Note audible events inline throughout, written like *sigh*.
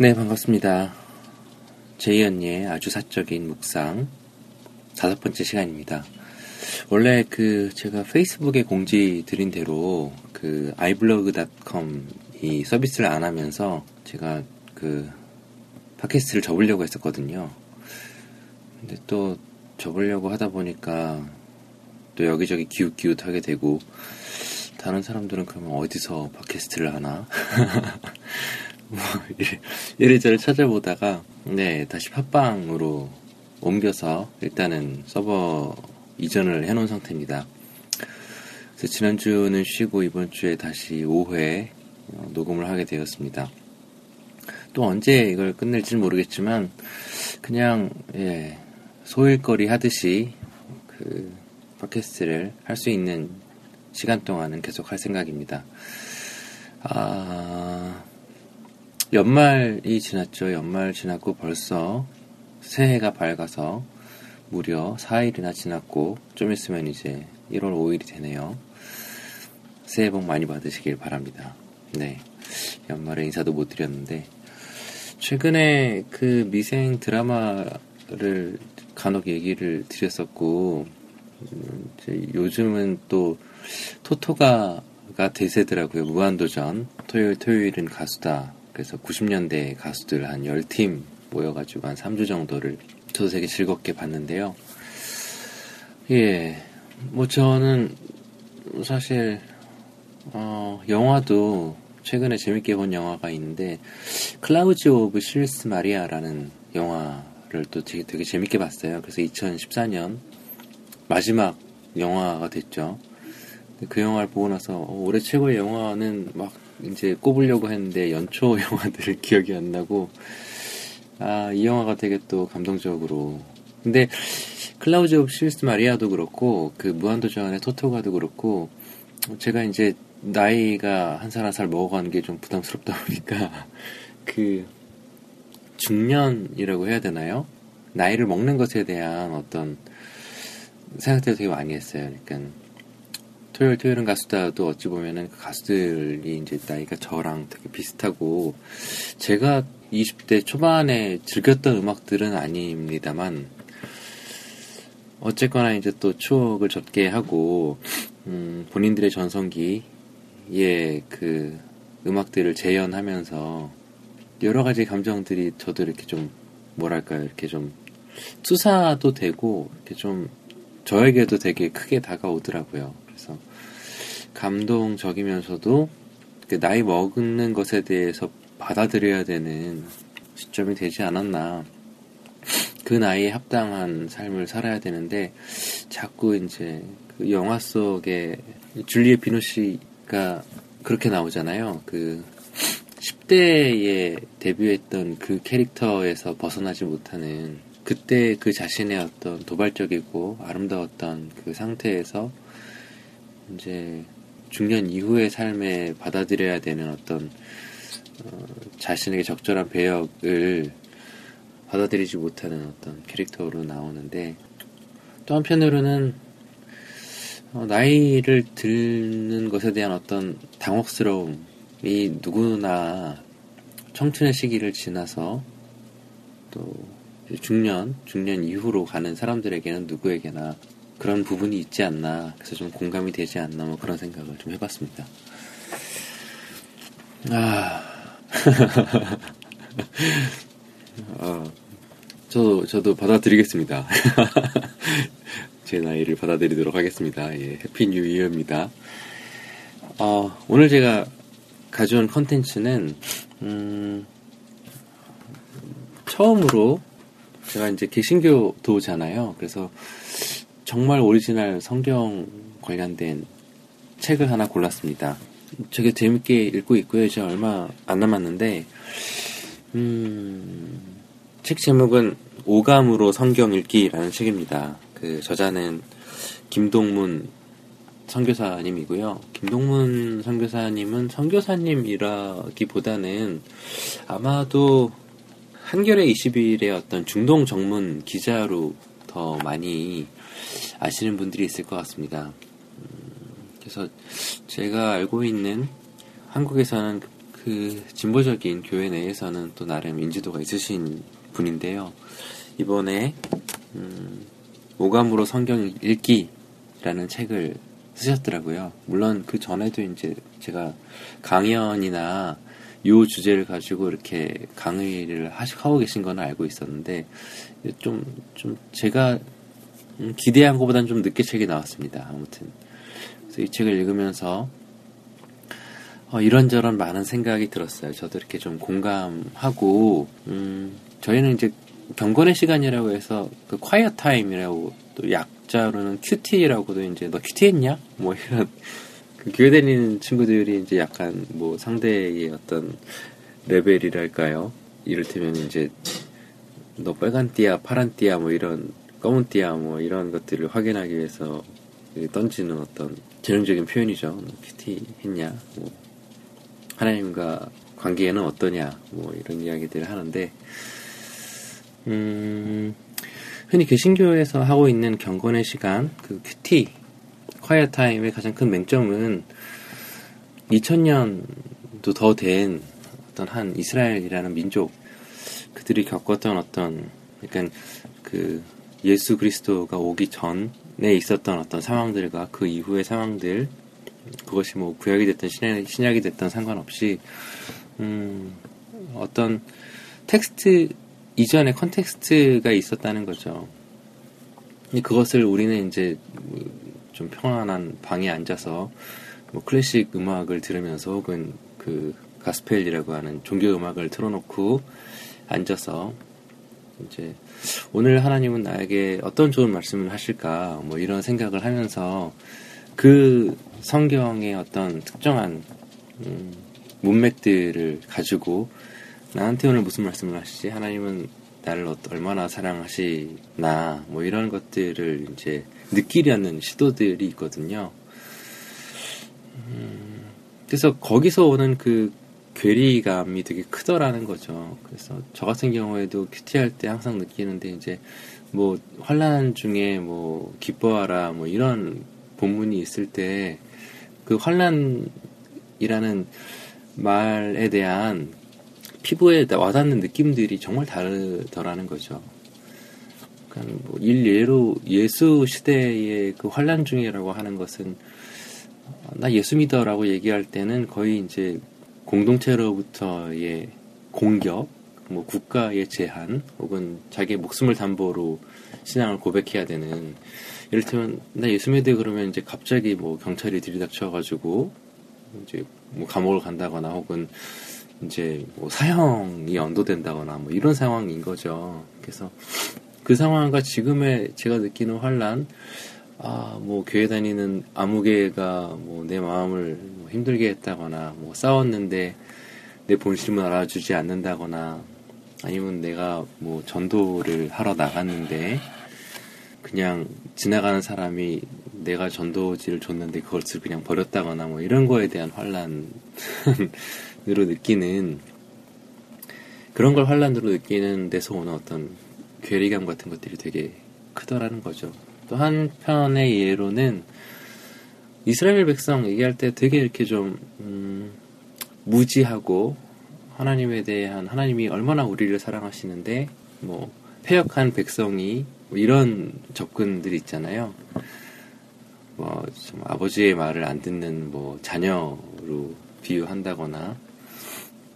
네, 반갑습니다. 제이 언니의 아주 사적인 묵상 다섯 번째 시간입니다. 원래 그 제가 페이스북에 공지 드린 대로 그 iblog.com 이 서비스를 안 하면서 제가 그 팟캐스트를 접으려고 했었거든요. 근데 또 접으려고 하다 보니까 또 여기저기 기웃기웃하게 되고 다른 사람들은 그러면 어디서 팟캐스트를 하나? *laughs* 뭐 *laughs* 이래저래 찾아보다가 네 다시 팟빵으로 옮겨서 일단은 서버 이전을 해놓은 상태입니다. 그래서 지난주는 쉬고 이번 주에 다시 5회 어, 녹음을 하게 되었습니다. 또 언제 이걸 끝낼지는 모르겠지만 그냥 예, 소일거리 하듯이 그 팟캐스트를 할 수 있는 시간 동안은 계속 할 생각입니다. 아 연말이 지났죠. 연말 지났고 벌써 새해가 밝아서 무려 4일이나 지났고 좀 있으면 이제 1월 5일이 되네요. 새해 복 많이 받으시길 바랍니다. 네. 연말에 인사도 못 드렸는데 최근에 그 미생 드라마를 간혹 얘기를 드렸었고 음, 요즘은 또 토토가가 대세더라고요. 무한도전 토요일 토요일은 가수다. 그래서 90년대 가수들 한 10팀 모여가지고 한 3주 정도를 저도 되게 즐겁게 봤는데요. 예, 뭐 저는 사실, 어, 영화도 최근에 재밌게 본 영화가 있는데, Clouds of Sils Maria라는 영화를 또 되게, 되게 재밌게 봤어요. 그래서 2014년 마지막 영화가 됐죠. 그 영화를 보고 나서 어, 올해 최고의 영화는 막 이제 꼽으려고 했는데 연초 *laughs* 영화들 기억이 안 나고 아 이 영화가 되게 또 감동적으로 근데 Clouds of Sils Maria도 그렇고 그 무한도전의 토토가도 그렇고 제가 이제 나이가 한 살 한 살 먹어가는 게 좀 부담스럽다 보니까 *laughs* 그 중년이라고 해야 되나요? 나이를 먹는 것에 대한 어떤 생각들을 되게 많이 했어요. 그러니까 토요일 토요일은 가수다도 어찌 보면은 그 가수들이 이제 나이가 저랑 되게 비슷하고 제가 20대 초반에 즐겼던 음악들은 아닙니다만 어쨌거나 이제 또 추억을 젖게 하고 음, 본인들의 전성기의 그 음악들을 재현하면서 여러 가지 감정들이 저도 이렇게 좀 뭐랄까요 이렇게 좀 투사도 되고 이렇게 좀 저에게도 되게 크게 다가오더라고요. 감동적이면서도 그 나이 먹는 것에 대해서 받아들여야 되는 시점이 되지 않았나. 그 나이에 합당한 삶을 살아야 되는데 자꾸 이제 그 영화 속에 줄리에 비노시가 그렇게 나오잖아요. 그 10대에 데뷔했던 그 캐릭터에서 벗어나지 못하는 그때 그 자신의 어떤 도발적이고 아름다웠던 그 상태에서 이제 중년 이후의 삶에 받아들여야 되는 어떤 어, 자신에게 적절한 배역을 받아들이지 못하는 어떤 캐릭터로 나오는데 또 한편으로는 어, 나이를 들는 것에 대한 어떤 당혹스러움이 누구나 청춘의 시기를 지나서 또 중년, 중년 이후로 가는 사람들에게는 누구에게나 그런 부분이 있지 않나. 그래서 좀 공감이 되지 않나. 뭐 그런 생각을 좀 해봤습니다. 아. *laughs* 어, 저도, 저도 받아들이겠습니다. *laughs* 제 나이를 받아들이도록 하겠습니다. 예, Happy New Year입니다. 어, 오늘 제가 가져온 컨텐츠는, 음, 처음으로 제가 이제 개신교도잖아요. 그래서 정말 오리지널 성경 관련된 책을 하나 골랐습니다. 되게 재밌게 읽고 있고요. 이제 얼마 안 남았는데, 음, 책 제목은 오감으로 성경 읽기라는 책입니다. 그 저자는 김동문 선교사님이고요. 김동문 선교사님은 선교사님이라기보다는 아마도 한겨레 20일의 어떤 중동 정문 기자로 더 많이 아시는 분들이 있을 것 같습니다. 음, 그래서 제가 알고 있는 한국에서는 그 진보적인 교회 내에서는 또 나름 인지도가 있으신 분인데요. 이번에 음, 오감으로 성경 읽기라는 책을 쓰셨더라고요. 물론 그 전에도 이제 제가 강연이나 요 주제를 가지고 이렇게 강의를 하고 계신 건 알고 있었는데 좀, 좀 제가 기대한 것보다는 좀 늦게 책이 나왔습니다. 아무튼. 그래서 이 책을 읽으면서 어, 이런저런 많은 생각이 들었어요. 저도 이렇게 좀 공감하고, 음, 저희는 이제 경건의 시간이라고 해서 그 quiet time이라고 또 약자로는 QT라고도 이제 너 QT 했냐? 뭐 이런 *laughs* 그 교회 다니는 친구들이 이제 약간 뭐 상대의 어떤 레벨이랄까요? 이를테면 이제 너 빨간 띠야, 파란 띠야, 뭐 이런 검은 띠야, 뭐 이런 것들을 확인하기 위해서 던지는 어떤 전형적인 표현이죠. 뭐 QT 했냐, 뭐 하나님과 관계에는 어떠냐, 뭐 이런 이야기들을 하는데 음, 흔히 개신교에서 하고 있는 경건의 시간, 그 QT, quiet time의 가장 큰 맹점은 2000년도 더 된 어떤 한 이스라엘이라는 민족, 그들이 겪었던 어떤, 그러니까 그 예수 그리스도가 오기 전에 있었던 어떤 상황들과 그 이후의 상황들, 그것이 뭐 구약이 됐든 신약, 신약이 됐든 상관없이, 음, 어떤 텍스트 이전에 context가 있었다는 거죠. 그것을 우리는 이제 좀 평안한 방에 앉아서 뭐 클래식 음악을 들으면서 혹은 그 가스펠이라고 하는 종교 음악을 틀어놓고 앉아서 이제 오늘 하나님은 나에게 어떤 좋은 말씀을 하실까 뭐 이런 생각을 하면서 그 성경의 어떤 특정한 음, 문맥들을 가지고 나한테 오늘 무슨 말씀을 하시지? 하나님은 나를 얼마나 사랑하시나 뭐 이런 것들을 이제 느끼려는 시도들이 있거든요. 음, 그래서 거기서 오는 그 괴리감이 되게 크더라는 거죠. 그래서 저 같은 경우에도 큐티 할 때 항상 느끼는데 이제 뭐 환란 중에 뭐 기뻐하라 뭐 이런 본문이 있을 때 그 환란이라는 말에 대한 피부에 와닿는 느낌들이 정말 다르더라는 거죠. 그러니까 뭐 일례로 예수 시대의 그 환란 중이라고 하는 것은 나 예수 믿어라고 얘기할 때는 거의 이제 공동체로부터의 공격, 뭐 국가의 제한, 혹은 자기의 목숨을 담보로 신앙을 고백해야 되는 이를테면 나 예수 믿어 그러면 이제 갑자기 뭐 경찰이 들이닥쳐가지고 이제 뭐 감옥을 간다거나 혹은 이제 뭐 사형이 연도된다거나 뭐 이런 상황인 거죠. 그래서 그 상황과 지금의 제가 느끼는 환란, 아, 뭐 교회 다니는 아무개가 뭐 내 마음을 뭐 힘들게 했다거나 뭐 싸웠는데 내 본심을 알아주지 않는다거나 아니면 내가 뭐 전도를 하러 나갔는데 그냥 지나가는 사람이 내가 전도지를 줬는데 그것을 그냥 버렸다거나 뭐 이런 거에 대한 환란 으로 *laughs* 느끼는 그런 걸 환란으로 느끼는 데서 오는 어떤 괴리감 같은 것들이 되게 크더라는 거죠. 또 한편의 예로는 이스라엘 백성 얘기할 때 되게 이렇게 좀 음, 무지하고 하나님에 대한 하나님이 얼마나 우리를 사랑하시는데 뭐 폐역한 백성이 뭐 이런 접근들이 있잖아요. 뭐 아버지의 말을 안 듣는 뭐 자녀로 비유한다거나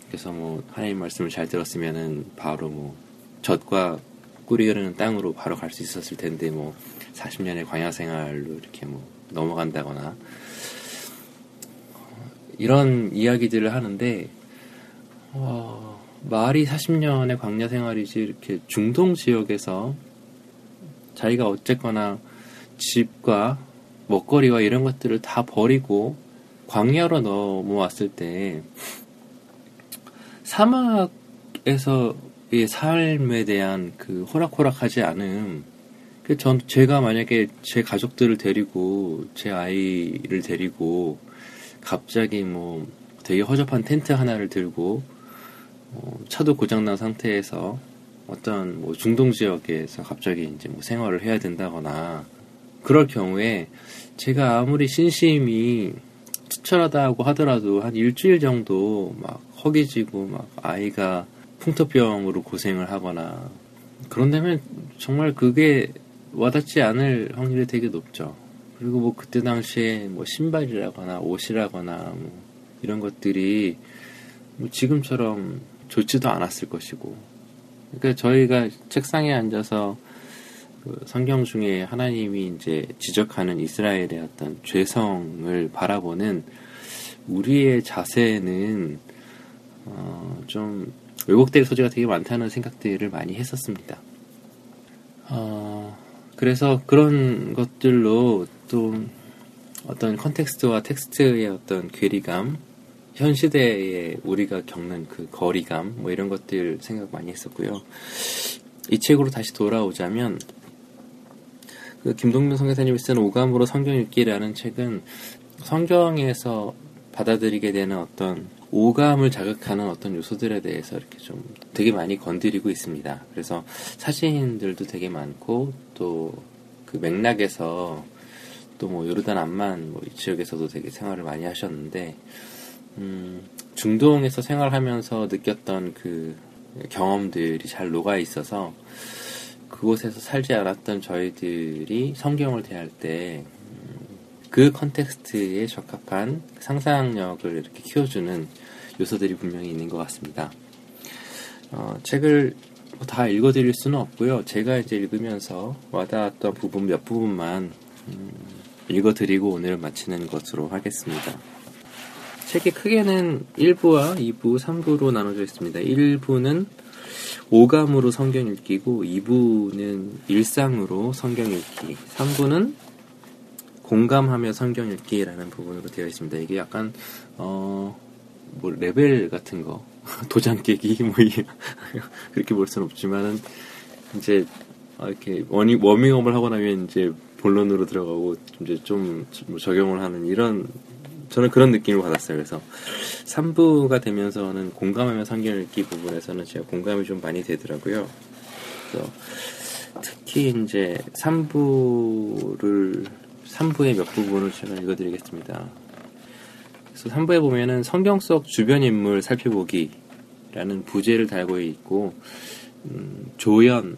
그래서 뭐 하나님 말씀을 잘 들었으면은 바로 뭐 젖과 꿀이 흐르는 땅으로 바로 갈 수 있었을 텐데 뭐 40년의 광야 생활로 이렇게 뭐 넘어간다거나 이런 이야기들을 하는데 어, 말이 40년의 광야 생활이지 이렇게 중동 지역에서 자기가 어쨌거나 집과 먹거리와 이런 것들을 다 버리고 광야로 넘어왔을 때 사막에서의 삶에 대한 그 호락호락하지 않음. 그 전 제가 만약에 제 가족들을 데리고 제 아이를 데리고 갑자기 뭐 되게 허접한 텐트 하나를 들고 어, 차도 고장난 상태에서 어떤 뭐 중동 지역에서 갑자기 이제 뭐 생활을 해야 된다거나 그럴 경우에 제가 아무리 신심이 추천하다고 하더라도 한 일주일 정도 막 허기지고 막 아이가 풍토병으로 고생을 하거나 그런다면 정말 그게 와닿지 않을 확률이 되게 높죠. 그리고 뭐 그때 당시에 뭐 신발이라거나 옷이라거나 뭐 이런 것들이 뭐 지금처럼 좋지도 않았을 것이고. 그러니까 저희가 책상에 앉아서 그 성경 중에 하나님이 이제 지적하는 이스라엘의 어떤 죄성을 바라보는 우리의 자세는 어, 좀 왜곡될 소지가 되게 많다는 생각들을 많이 했었습니다. 어, 그래서 그런 것들로 또 어떤 컨텍스트와 텍스트의 어떤 괴리감, 현 시대에 우리가 겪는 그 거리감, 뭐 이런 것들 생각 많이 했었고요. 이 책으로 다시 돌아오자면 그 김동명 선교사님이 쓴 오감으로 성경 읽기라는 책은 성경에서 받아들이게 되는 어떤 오감을 자극하는 어떤 요소들에 대해서 이렇게 좀 되게 많이 건드리고 있습니다. 그래서 사진들도 되게 많고 또 그 맥락에서 또 뭐 요르단 암만 뭐 이 지역에서도 되게 생활을 많이 하셨는데 음, 중동에서 생활하면서 느꼈던 그 경험들이 잘 녹아 있어서 그곳에서 살지 않았던 저희들이 성경을 대할 때 그 context에 적합한 상상력을 이렇게 키워주는 요소들이 분명히 있는 것 같습니다. 어, 책을 다 읽어드릴 수는 없고요. 제가 이제 읽으면서 와닿았던 부분 몇 부분만 음, 읽어드리고 오늘 마치는 것으로 하겠습니다. 책이 크게는 1부와 2부, 3부로 나눠져 있습니다. 1부는 오감으로 성경 읽기고 2부는 일상으로 성경 읽기 3부는 공감하며 성경 읽기라는 부분으로 되어 있습니다. 이게 약간 어, 뭐 레벨 같은 거 *laughs* 도장 깨기 *laughs* 뭐 그렇게 볼 수는 없지만은 이제 이렇게 워밍, 워밍업을 하고 나면 이제 본론으로 들어가고 이제 좀 적용을 하는 이런 저는 그런 느낌을 받았어요. 그래서 3부가 되면서는 공감하며 성경 읽기 부분에서는 제가 공감이 좀 많이 되더라고요. 그래서 특히 이제 3부를 3부의 몇 부분을 제가 읽어드리겠습니다. 그래서 3부에 보면은 성경 속 주변 인물 살펴보기라는 부제를 달고 있고 음, 조연을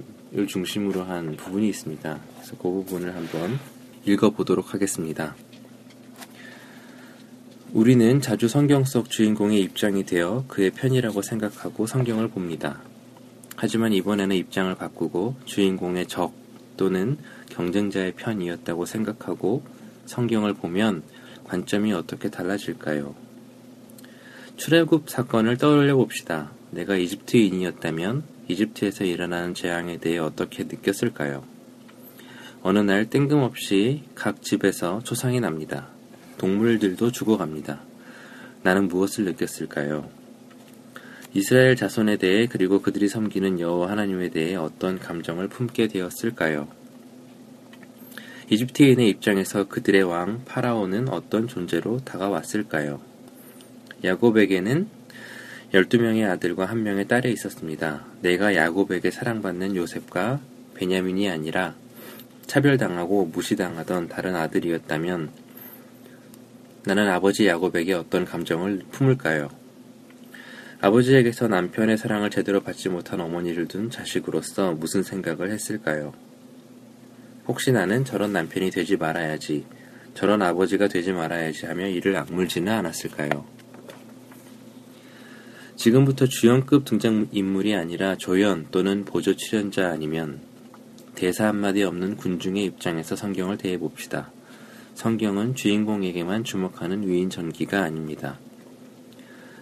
중심으로 한 부분이 있습니다. 그래서 그 부분을 한번 읽어보도록 하겠습니다. 우리는 자주 성경 속 주인공의 입장이 되어 그의 편이라고 생각하고 성경을 봅니다. 하지만 이번에는 입장을 바꾸고 주인공의 적 또는 경쟁자의 편이었다고 생각하고 성경을 보면 관점이 어떻게 달라질까요? 출애굽 사건을 떠올려 봅시다. 내가 이집트인이었다면 이집트에서 일어나는 재앙에 대해 어떻게 느꼈을까요? 어느 날 뜬금없이 각 집에서 초상이 납니다. 동물들도 죽어갑니다. 나는 무엇을 느꼈을까요? 이스라엘 자손에 대해 그리고 그들이 섬기는 여호와 하나님에 대해 어떤 감정을 품게 되었을까요? 이집트인의 입장에서 그들의 왕 파라오는 어떤 존재로 다가왔을까요? 야곱에게는 12명의 아들과 1명의 딸이 있었습니다. 내가 야곱에게 사랑받는 요셉과 베냐민이 아니라 차별당하고 무시당하던 다른 아들이었다면 나는 아버지 야곱에게 어떤 감정을 품을까요? 아버지에게서 남편의 사랑을 제대로 받지 못한 어머니를 둔 자식으로서 무슨 생각을 했을까요? 혹시 나는 저런 남편이 되지 말아야지, 저런 아버지가 되지 말아야지 하며 이를 악물지는 않았을까요? 지금부터 주연급 등장인물이 아니라 조연 또는 보조 출연자 아니면 대사 한마디 없는 군중의 입장에서 성경을 대해봅시다. 성경은 주인공에게만 주목하는 위인 전기가 아닙니다.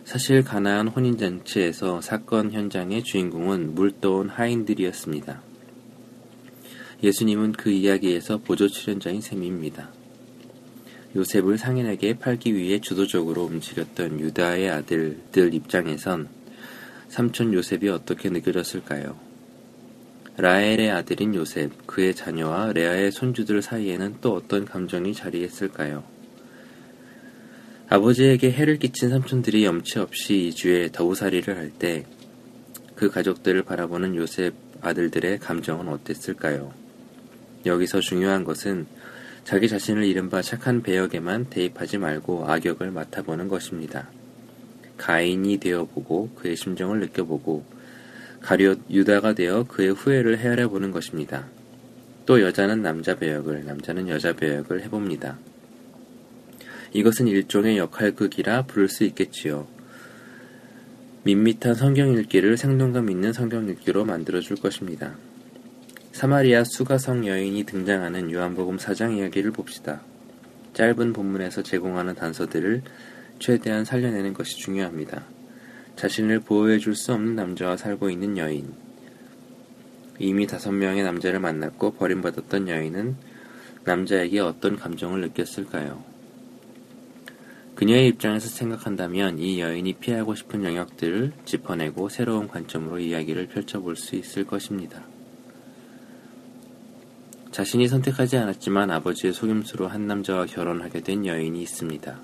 사실 가나안 혼인잔치에서 사건 현장의 주인공은 물떠온 하인들이었습니다. 예수님은 그 이야기에서 보조 출연자인 셈입니다. 요셉을 상인에게 팔기 위해 주도적으로 움직였던 유다의 아들들 입장에선 삼촌 요셉이 어떻게 느껴졌을까요? 라헬의 아들인 요셉, 그의 자녀와 레아의 손주들 사이에는 또 어떤 감정이 자리했을까요? 아버지에게 해를 끼친 삼촌들이 염치 없이 이주에 더우살이를 할 때 그 가족들을 바라보는 요셉 아들들의 감정은 어땠을까요? 여기서 중요한 것은 자기 자신을 이른바 착한 배역에만 대입하지 말고 악역을 맡아보는 것입니다. 가인이 되어보고 그의 심정을 느껴보고 가룟 유다가 되어 그의 후회를 헤아려보는 것입니다. 또 여자는 남자 배역을, 남자는 여자 배역을 해봅니다. 이것은 일종의 역할극이라 부를 수 있겠지요. 밋밋한 성경 읽기를 생동감 있는 성경 읽기로 만들어줄 것입니다. 사마리아 수가성 여인이 등장하는 요한복음 4장 이야기를 봅시다. 짧은 본문에서 제공하는 단서들을 최대한 살려내는 것이 중요합니다. 자신을 보호해 줄 수 없는 남자와 살고 있는 여인. 이미 다섯 명의 남자를 만났고 버림받았던 여인은 남자에게 어떤 감정을 느꼈을까요? 그녀의 입장에서 생각한다면 이 여인이 피하고 싶은 영역들을 짚어내고 새로운 관점으로 이야기를 펼쳐볼 수 있을 것입니다. 자신이 선택하지 않았지만 아버지의 속임수로 한 남자와 결혼하게 된 여인이 있습니다.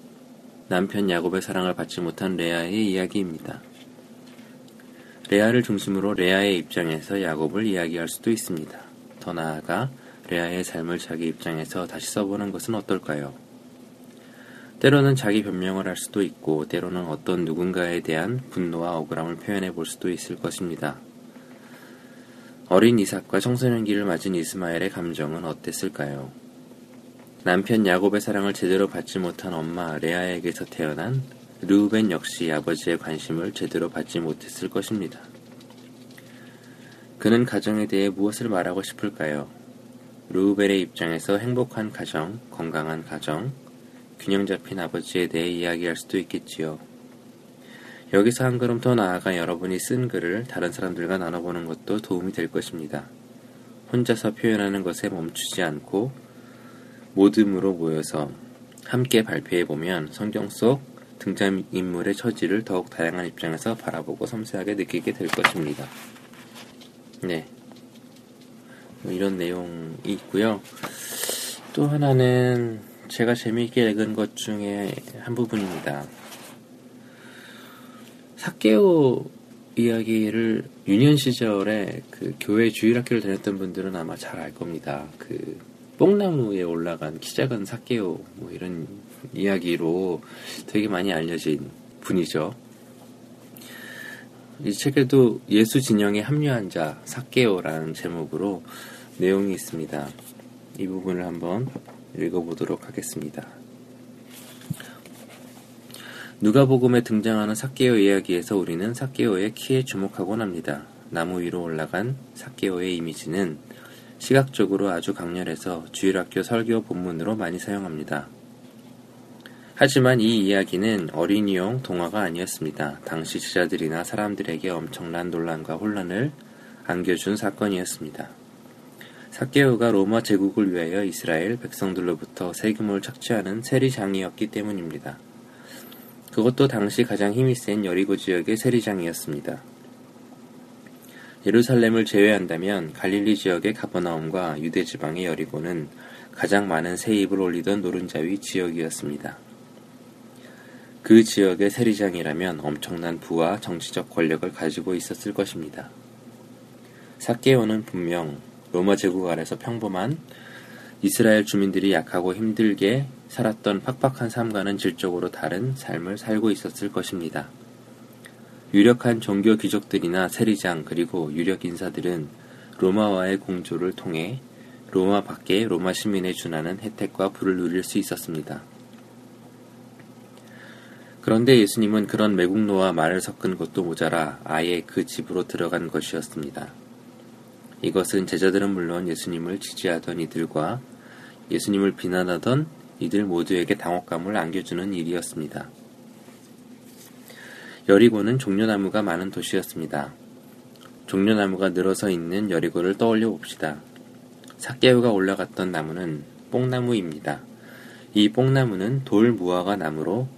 남편 야곱의 사랑을 받지 못한 레아의 이야기입니다. 레아를 중심으로 레아의 입장에서 야곱을 이야기할 수도 있습니다. 더 나아가 레아의 삶을 자기 입장에서 다시 써보는 것은 어떨까요? 때로는 자기 변명을 할 수도 있고, 때로는 어떤 누군가에 대한 분노와 억울함을 표현해 볼 수도 있을 것입니다. 어린 이삭과 청소년기를 맞은 이스마엘의 감정은 어땠을까요? 남편 야곱의 사랑을 제대로 받지 못한 엄마 레아에게서 태어난 르우벤 역시 아버지의 관심을 제대로 받지 못했을 것입니다. 그는 가정에 대해 무엇을 말하고 싶을까요? 르우벤의 입장에서 행복한 가정, 건강한 가정, 균형 잡힌 아버지에 대해 이야기할 수도 있겠지요. 여기서 한 걸음 더 나아가 여러분이 쓴 글을 다른 사람들과 나눠보는 것도 도움이 될 것입니다. 혼자서 표현하는 것에 멈추지 않고 모듬으로 모여서 함께 발표해보면 성경 속 등장인물의 처지를 더욱 다양한 입장에서 바라보고 섬세하게 느끼게 될 것입니다. 네. 뭐 이런 내용이 있고요. 또 하나는 제가 재미있게 읽은 것 중에 한 부분입니다. 사케오 이야기를 유년 시절에 그 교회 주일학교를 다녔던 분들은 아마 잘 알 겁니다. 그 뽕나무에 올라간 키 작은 사케오 뭐 이런 이야기로 되게 많이 알려진 분이죠. 이 책에도 예수 진영에 합류한 자 사케오라는 제목으로 내용이 있습니다. 이 부분을 한번 읽어보도록 하겠습니다. 누가복음에 등장하는 사케오 이야기에서 우리는 사케오의 키에 주목하곤 합니다. 나무 위로 올라간 사케오의 이미지는 시각적으로 아주 강렬해서 주일학교 설교 본문으로 많이 사용합니다. 하지만 이 이야기는 어린이용 동화가 아니었습니다. 당시 지자들이나 사람들에게 엄청난 논란과 혼란을 안겨준 사건이었습니다. 사케오가 로마 제국을 위하여 이스라엘 백성들로부터 세금을 착취하는 세리장이었기 때문입니다. 그것도 당시 가장 힘이 센 여리고 지역의 세리장이었습니다. 예루살렘을 제외한다면 갈릴리 지역의 가버나움과 유대 지방의 여리고는 가장 많은 세입을 올리던 노른자위 지역이었습니다. 그 지역의 세리장이라면 엄청난 부와 정치적 권력을 가지고 있었을 것입니다. 사케오는 분명 로마 제국 아래서 평범한 이스라엘 주민들이 약하고 힘들게 살았던 팍팍한 삶과는 질적으로 다른 삶을 살고 있었을 것입니다. 유력한 종교 귀족들이나 세리장 그리고 유력 인사들은 로마와의 공조를 통해 로마 밖에 로마 시민에 준하는 혜택과 부를 누릴 수 있었습니다. 그런데 예수님은 그런 매국노와 말을 섞은 것도 모자라 아예 그 집으로 들어간 것이었습니다. 이것은 제자들은 물론 예수님을 지지하던 이들과 예수님을 비난하던 이들 모두에게 당혹감을 안겨주는 일이었습니다. 여리고는 종려나무가 많은 도시였습니다. 종려나무가 늘어서 있는 여리고를 떠올려 봅시다. 사개우가 올라갔던 나무는 뽕나무입니다. 이 뽕나무는 돌 무화과 나무로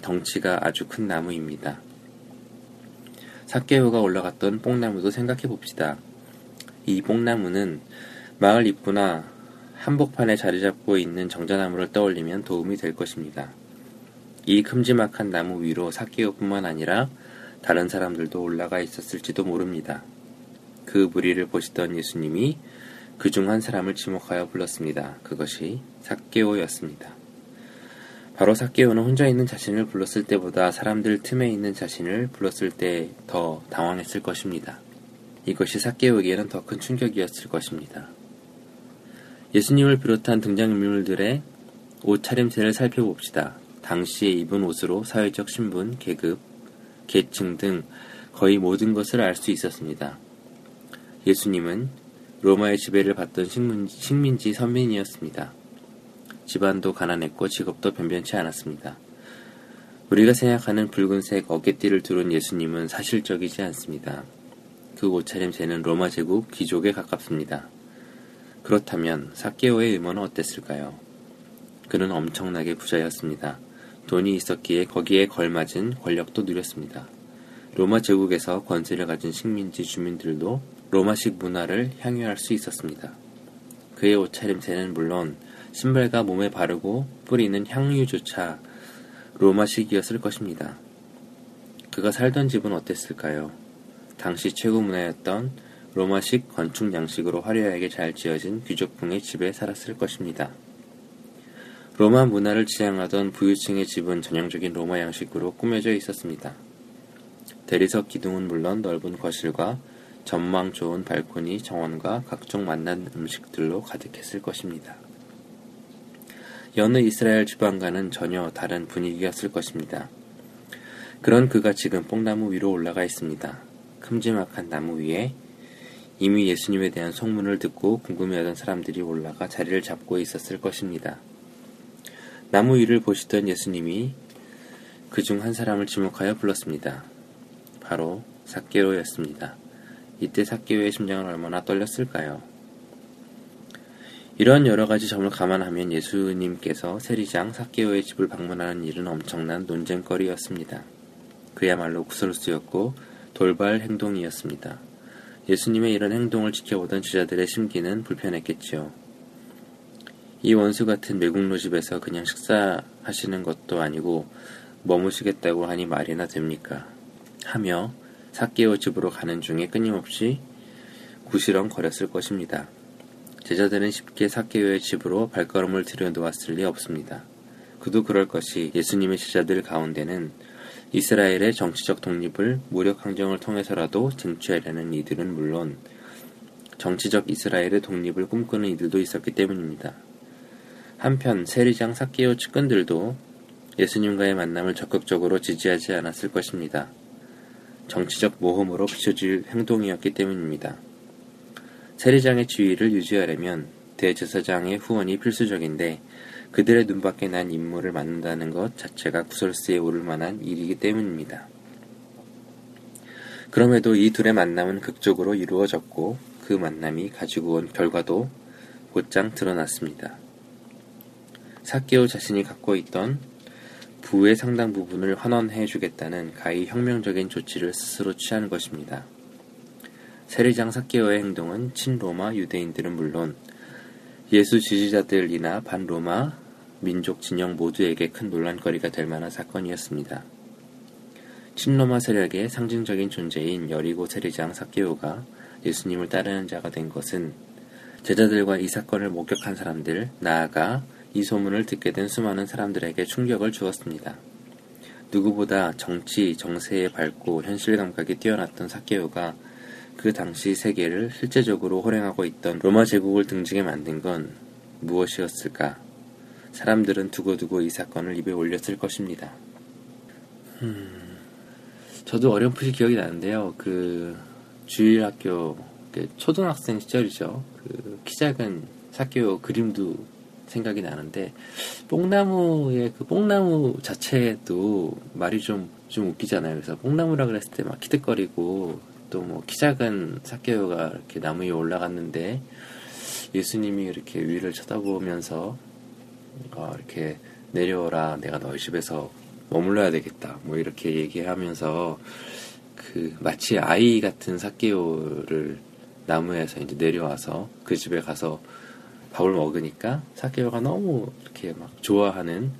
덩치가 아주 큰 나무입니다. 사케오가 올라갔던 뽕나무도 생각해 봅시다. 이 뽕나무는 마을 입구나 한복판에 자리 잡고 있는 정자나무를 떠올리면 도움이 될 것입니다. 이 큼지막한 나무 위로 사케오뿐만 아니라 다른 사람들도 올라가 있었을지도 모릅니다. 그 무리를 보시던 예수님이 그 중 한 사람을 지목하여 불렀습니다. 그것이 사케오였습니다. 바로 사케오는 혼자 있는 자신을 불렀을 때보다 사람들 틈에 있는 자신을 불렀을 때 더 당황했을 것입니다. 이것이 사케오에게는 더 큰 충격이었을 것입니다. 예수님을 비롯한 등장인물들의 옷 차림새를 살펴봅시다. 당시에 입은 옷으로 사회적 신분, 계급, 계층 등 거의 모든 것을 알 수 있었습니다. 예수님은 로마의 지배를 받던 식민지, 식민 지 선민이었습니다. 집안도 가난했고 직업도 변변치 않았습니다. 우리가 생각하는 붉은색 어깨띠를 두른 예수님은 사실적이지 않습니다. 그 옷차림새는 로마 제국 귀족에 가깝습니다. 그렇다면 사케오의 의모는 어땠을까요? 그는 엄청나게 부자였습니다. 돈이 있었기에 거기에 걸맞은 권력도 누렸습니다. 로마 제국에서 권세를 가진 식민지 주민들도 로마식 문화를 향유할 수 있었습니다. 그의 옷차림새는 물론 신발과 몸에 바르고 뿌리는 향유조차 로마식이었을 것입니다. 그가 살던 집은 어땠을까요? 당시 최고 문화였던 로마식 건축 양식으로 화려하게 잘 지어진 귀족풍의 집에 살았을 것입니다. 로마 문화를 지향하던 부유층의 집은 전형적인 로마 양식으로 꾸며져 있었습니다. 대리석 기둥은 물론 넓은 거실과 전망 좋은 발코니 정원과 각종 맛난 음식들로 가득했을 것입니다. 여느 이스라엘 주방과는 전혀 다른 분위기였을 것입니다. 그런 그가 지금 뽕나무 위로 올라가 있습니다. 큼지막한 나무 위에 이미 예수님에 대한 소문을 듣고 궁금해하던 사람들이 올라가 자리를 잡고 있었을 것입니다. 나무 위를 보시던 예수님이 그 중 한 사람을 지목하여 불렀습니다. 바로 사케로였습니다. 이때 사케오의 심장은 얼마나 떨렸을까요? 이런 여러 가지 점을 감안하면 예수님께서 세리장 사케오의 집을 방문하는 일은 엄청난 논쟁거리였습니다. 그야말로 구설수였고 돌발 행동이었습니다. 예수님의 이런 행동을 지켜보던 지자들의 심기는 불편했겠지요. 이 원수 같은 매국노 집에서 그냥 식사하시는 것도 아니고 머무시겠다고 하니 말이나 됩니까? 하며 사케오 집으로 가는 중에 끊임없이 구시렁 거렸을 것입니다. 제자들은 쉽게 사케오의 집으로 발걸음을 들여놓았을 리 없습니다. 그도 그럴 것이 예수님의 제자들 가운데는 이스라엘의 정치적 독립을 무력 항쟁을 통해서라도 쟁취하려는 이들은 물론 정치적 이스라엘의 독립을 꿈꾸는 이들도 있었기 때문입니다. 한편 세리장 사케오 측근들도 예수님과의 만남을 적극적으로 지지하지 않았을 것입니다. 정치적 모험으로 비춰질 행동이었기 때문입니다. 세리장의 지위를 유지하려면 대제사장의 후원이 필수적인데 그들의 눈밖에 난 인물을 만난다는 것 자체가 구설수에 오를 만한 일이기 때문입니다. 그럼에도 이 둘의 만남은 극적으로 이루어졌고 그 만남이 가지고 온 결과도 곧장 드러났습니다. 사케오 자신이 갖고 있던 부의 상당 부분을 환원해 주겠다는 가히 혁명적인 조치를 스스로 취하는 것입니다. 세리장 사케오의 행동은 친로마 유대인들은 물론 예수 지지자들이나 반로마 민족 진영 모두에게 큰 논란거리가 될 만한 사건이었습니다. 친로마 세력의 상징적인 존재인 여리고 세리장 사케오가 예수님을 따르는 자가 된 것은 제자들과 이 사건을 목격한 사람들, 나아가 이 소문을 듣게 된 수많은 사람들에게 충격을 주었습니다. 누구보다 정치, 정세에 밝고 현실 감각이 뛰어났던 사케오가 그 당시 세계를 실제적으로 호령하고 있던 로마 제국을 등지게 만든 건 무엇이었을까? 사람들은 두고두고 이 사건을 입에 올렸을 것입니다. 음, 저도 어렴풋이 기억이 나는데요. 그 주일 학교 그 초등학생 시절이죠. 그 키 작은 사케오 그림도 생각이 나는데 뽕나무의 그 뽕나무 자체도 말이 좀좀 웃기잖아요. 그래서 뽕나무라 그랬을 때 막 키득거리고 또 뭐 키 작은 사케오가 이렇게 나무 위에 올라갔는데 예수님이 이렇게 위를 쳐다보면서 어, 이렇게 내려오라 내가 너희 집에서 머물러야 되겠다 뭐 이렇게 얘기하면서 그 마치 아이 같은 사케오를 나무에서 이제 내려와서 그 집에 가서 밥을 먹으니까 사케오가 너무 이렇게 막 좋아하는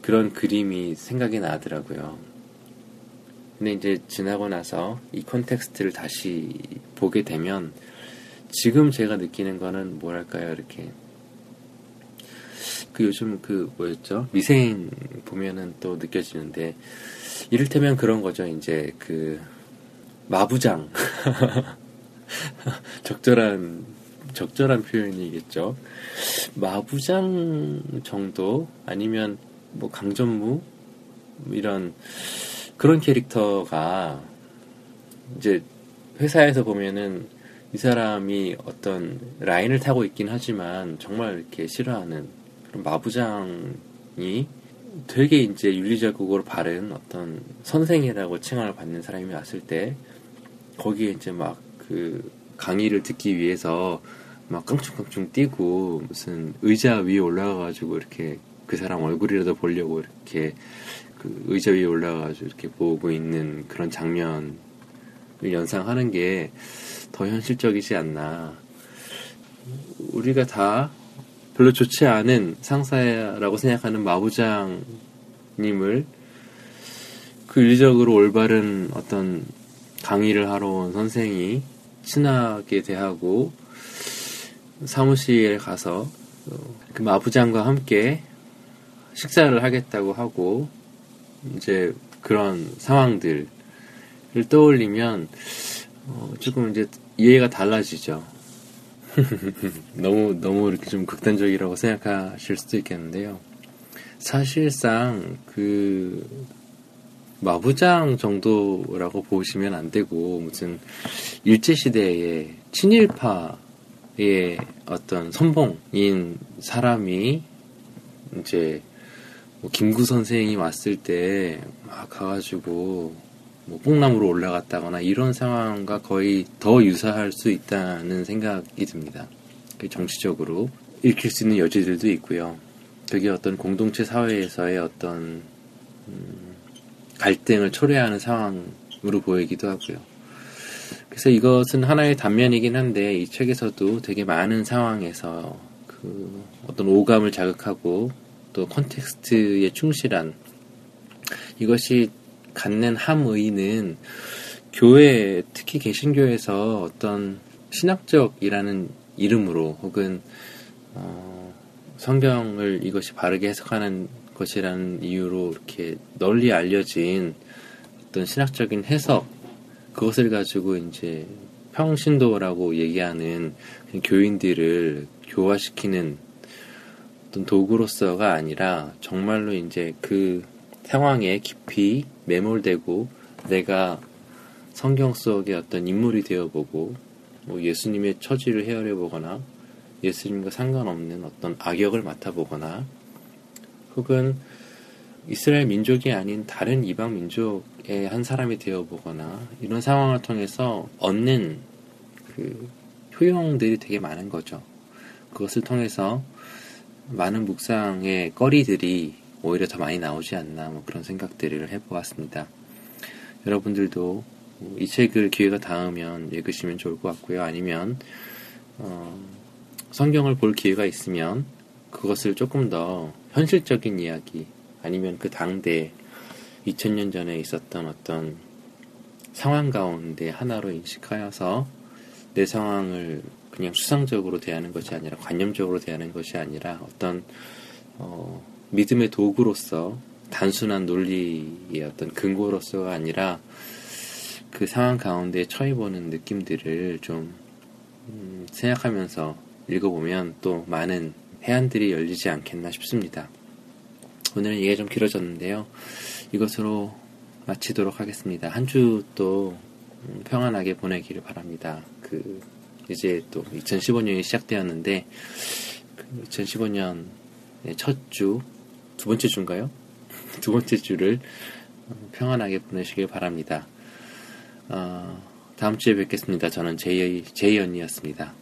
그런 그림이 생각이 나더라고요. 근데 이제 지나고 나서 이 컨텍스트를 다시 보게 되면 지금 제가 느끼는 거는 뭐랄까요 이렇게 그 요즘 그 뭐였죠? 미생 보면은 또 느껴지는데 이를테면 그런 거죠. 이제 그 마부장. *laughs* 적절한 적절한 표현이겠죠. 마부장 정도? 아니면 뭐 강전무? 이런 그런 캐릭터가 이제 회사에서 보면은 이 사람이 어떤 라인을 타고 있긴 하지만 정말 이렇게 싫어하는 마부장이 되게 이제 윤리적으로 바른 어떤 선생이라고 칭함을 받는 사람이 왔을 때 거기에 이제 막 그 강의를 듣기 위해서 막 깡충깡충 뛰고 무슨 의자 위에 올라가가지고 이렇게 그 사람 얼굴이라도 보려고 이렇게 그 의자 위에 올라가가지고 이렇게 보고 있는 그런 장면을 연상하는 게 더 현실적이지 않나. 우리가 다 별로 좋지 않은 상사라고 생각하는 마부장님을 그 윤리적으로 올바른 어떤 강의를 하러 온 선생이 친하게 대하고 사무실에 가서 그 마부장과 함께 식사를 하겠다고 하고 이제 그런 상황들을 떠올리면 어 조금 이제 이해가 달라지죠. *laughs* 너무 너무 이렇게 좀 극단적이라고 생각하실 수도 있겠는데요. 사실상 그 마부장 정도라고 보시면 안 되고 무슨 일제 시대의 친일파의 어떤 선봉인 사람이 이제 뭐 김구 선생이 왔을 때 막 가가지고 뭐 뽕나무로 올라갔다거나 이런 상황과 거의 더 유사할 수 있다는 생각이 듭니다. 정치적으로 읽힐 수 있는 여지들도 있고요. 그게 어떤 공동체 사회에서의 어떤 음, 갈등을 초래하는 상황으로 보이기도 하고요. 그래서 이것은 하나의 단면이긴 한데 이 책에서도 되게 많은 상황에서 그 어떤 오감을 자극하고 또 context에 충실한 이것이 갖는 함의는 교회 특히 개신교에서 어떤 신학적이라는 이름으로 혹은 어, 성경을 이것이 바르게 해석하는 것이라는 이유로 이렇게 널리 알려진 어떤 신학적인 해석 그것을 가지고 이제 평신도라고 얘기하는 교인들을 교화시키는 어떤 도구로서가 아니라 정말로 이제 그 상황에 깊이 매몰되고 내가 성경 속의 어떤 인물이 되어보고 뭐 예수님의 처지를 헤아려 보거나 예수님과 상관없는 어떤 악역을 맡아보거나 혹은 이스라엘 민족이 아닌 다른 이방 민족의 한 사람이 되어보거나 이런 상황을 통해서 얻는 그 효용들이 되게 많은 거죠. 그것을 통해서 많은 묵상의 거리들이 오히려 더 많이 나오지 않나 뭐 그런 생각들을 해보았습니다. 여러분들도 이 책을 기회가 닿으면 읽으시면 좋을 것 같고요. 아니면 어, 성경을 볼 기회가 있으면 그것을 조금 더 현실적인 이야기 아니면 그 당대 2000년 전에 있었던 어떤 상황 가운데 하나로 인식하여서 내 상황을 그냥 수상적으로 대하는 것이 아니라 관념적으로 대하는 것이 아니라 어떤 어, 믿음의 도구로서 단순한 논리의 어떤 근거로서가 아니라 그 상황 가운데 처해보는 느낌들을 좀 음, 생각하면서 읽어보면 또 많은 해안들이 열리지 않겠나 싶습니다. 오늘은 얘기가 좀 길어졌는데요. 이것으로 마치도록 하겠습니다. 한 주 또 평안하게 보내기를 바랍니다. 그 이제 또 2015년이 시작되었는데 그 2015년 첫 주, 두 번째 주인가요? *laughs* 두 번째 주를 평안하게 보내시길 바랍니다. 어, 다음 주에 뵙겠습니다. 저는 제이, 제이 언니였습니다.